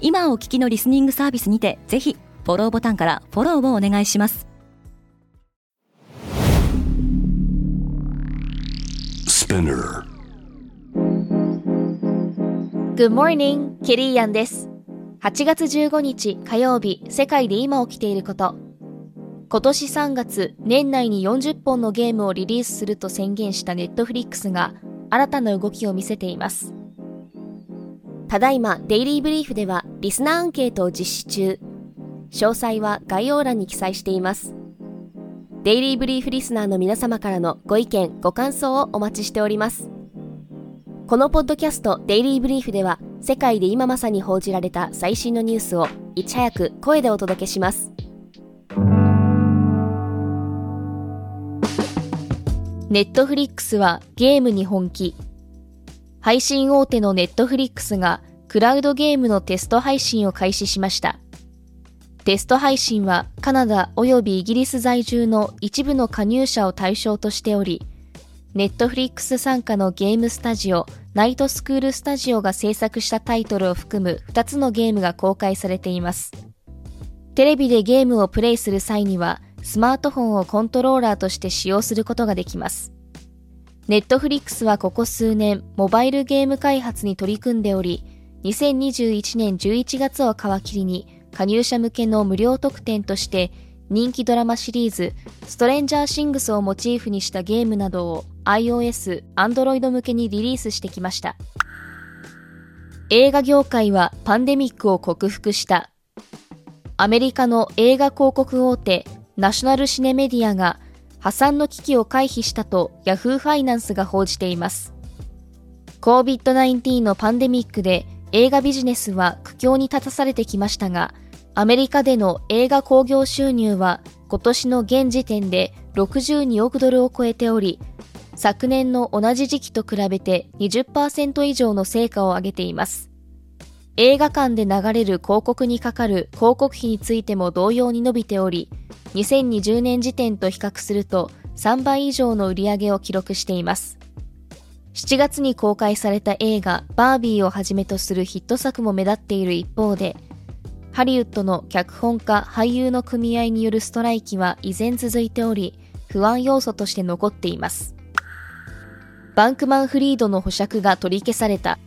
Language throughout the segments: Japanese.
今お聞きのリスニングサービスにてぜひフォローボタンからフォローをお願いします Spinner. Good morning, ケリーアンです。8月15日火曜日、世界で今起きていること。今年3月、年内に40本のゲームをリリースすると宣言したネットフリックスが新たな動きを見せています。ただいま、デイリーブリーフではリスナーアンケートを実施中。詳細は概要欄に記載しています。デイリーブリーフリスナーの皆様からのご意見、ご感想をお待ちしております。このポッドキャストデイリーブリーフでは世界で今まさに報じられた最新のニュースをいち早く声でお届けしますネットフリックスはゲームに本気配信大手のネットフリックスがクラウドゲームのテスト配信を開始しましたテスト配信はカナダ及びイギリス在住の一部の加入者を対象としておりネットフリックス傘下のゲームスタジオナイトスクールスタジオが制作したタイトルを含む2つのゲームが公開されています。テレビでゲームをプレイする際には、スマートフォンをコントローラーとして使用することができます。ネットフリックスはここ数年、モバイルゲーム開発に取り組んでおり、2021年11月を皮切りに、加入者向けの無料特典として、人気ドラマシリーズ、ストレンジャーシングスをモチーフにしたゲームなどを iOS、Android 向けにリリースしてきました。映画業界はパンデミックを克服した。アメリカの映画広告大手、ナショナルシネメディアが破産の危機を回避したと Yahoo ファイナンスが報じています。COVID-19 のパンデミックで映画ビジネスは苦境に立たされてきましたが、アメリカでの映画興行収入は今年の現時点で62億ドルを超えており、昨年の同じ時期と比べて20%以上の成果を上げています。映画館で流れる広告にかかる広告費についても同様に伸びており、2020年時点と比較すると3倍以上の売り上げを記録しています。7月に公開された映画バービーをはじめとするヒット作も目立っている一方で、ハリウッドの脚本家俳優の組合によるストライキは依然続いており、不安要素として残っています。バンクマンフリードの保釈が取り消された。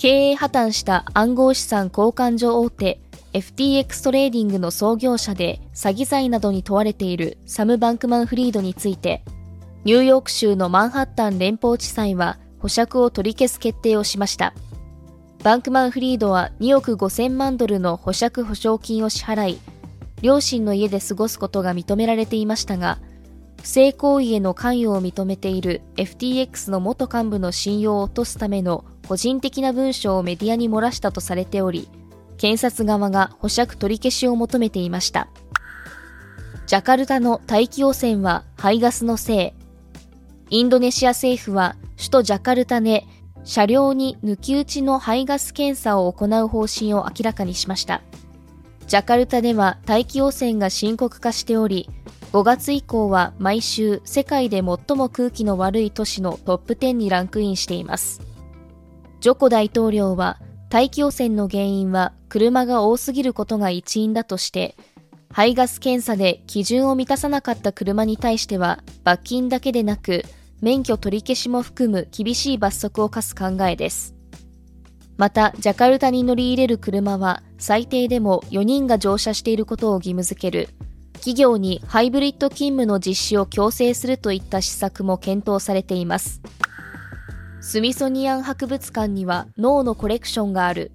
経営破綻した暗号資産交換所大手 FTX トレーディングの創業者で詐欺罪などに問われているサム・バンクマンフリードについて、ニューヨーク州のマンハッタン連邦地裁は保釈を取り消す決定をしました。バンクマンフリードは2億5000万ドルの保釈保証金を支払い、両親の家で過ごすことが認められていましたが、不正行為への関与を認めている FTX の元幹部の信用を落とすための個人的な文書をメディアに漏らしたとされており、検察側が保釈取り消しを求めていました。ジャカルタの大気汚染は排ガスのせい。インドネシア政府は首都ジャカルタで車両に抜き打ちの排ガス検査を行う方針を明らかにしました。ジャカルタでは大気汚染が深刻化しており、5月以降は毎週世界で最も空気の悪い都市のトップ10にランクインしています。ジョコ大統領は大気汚染の原因は車が多すぎることが一因だとして、排ガス検査で基準を満たさなかった車に対しては罰金だけでなく免許取り消しも含む厳しい罰則を課す考えです。また、ジャカルタに乗り入れる車は最低でも4人が乗車していることを義務付ける。企業にハイブリッド勤務の実施を強制するといった施策も検討されています。スミソニアン博物館には脳のコレクションがある。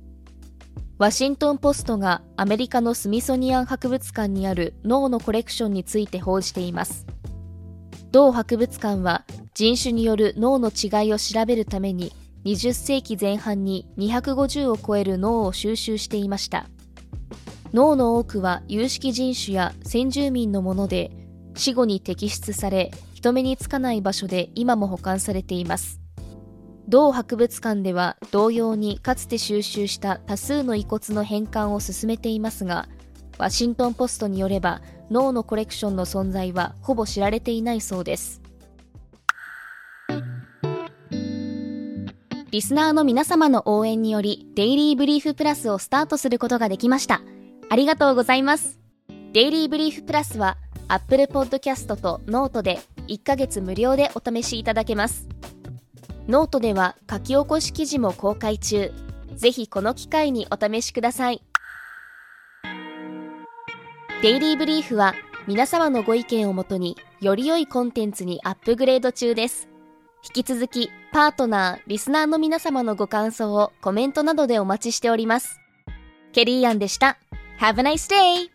ワシントンポストがアメリカのスミソニアン博物館にある脳のコレクションについて報じています。同博物館は人種による脳の違いを調べるために20世紀前半に250を超える脳を収集していました。脳の多くは有識人種や先住民のもので、死後に摘出され、人目につかない場所で今も保管されています。同博物館では同様にかつて収集した多数の遺骨の返還を進めていますが、ワシントンポストによれば脳のコレクションの存在はほぼ知られていないそうです。リスナーの皆様の応援により、デイリーブリーフプラスをスタートすることができました。ありがとうございます。デイリーブリーフプラスは、Apple Podcast とノートで1ヶ月無料でお試しいただけます。ノートでは書き起こし記事も公開中。ぜひこの機会にお試しください。デイリーブリーフは皆様のご意見をもとにより良いコンテンツにアップグレード中です。引き続き、パートナー、リスナーの皆様のご感想をコメントなどでお待ちしております。ケリーアンでした。Have a nice day!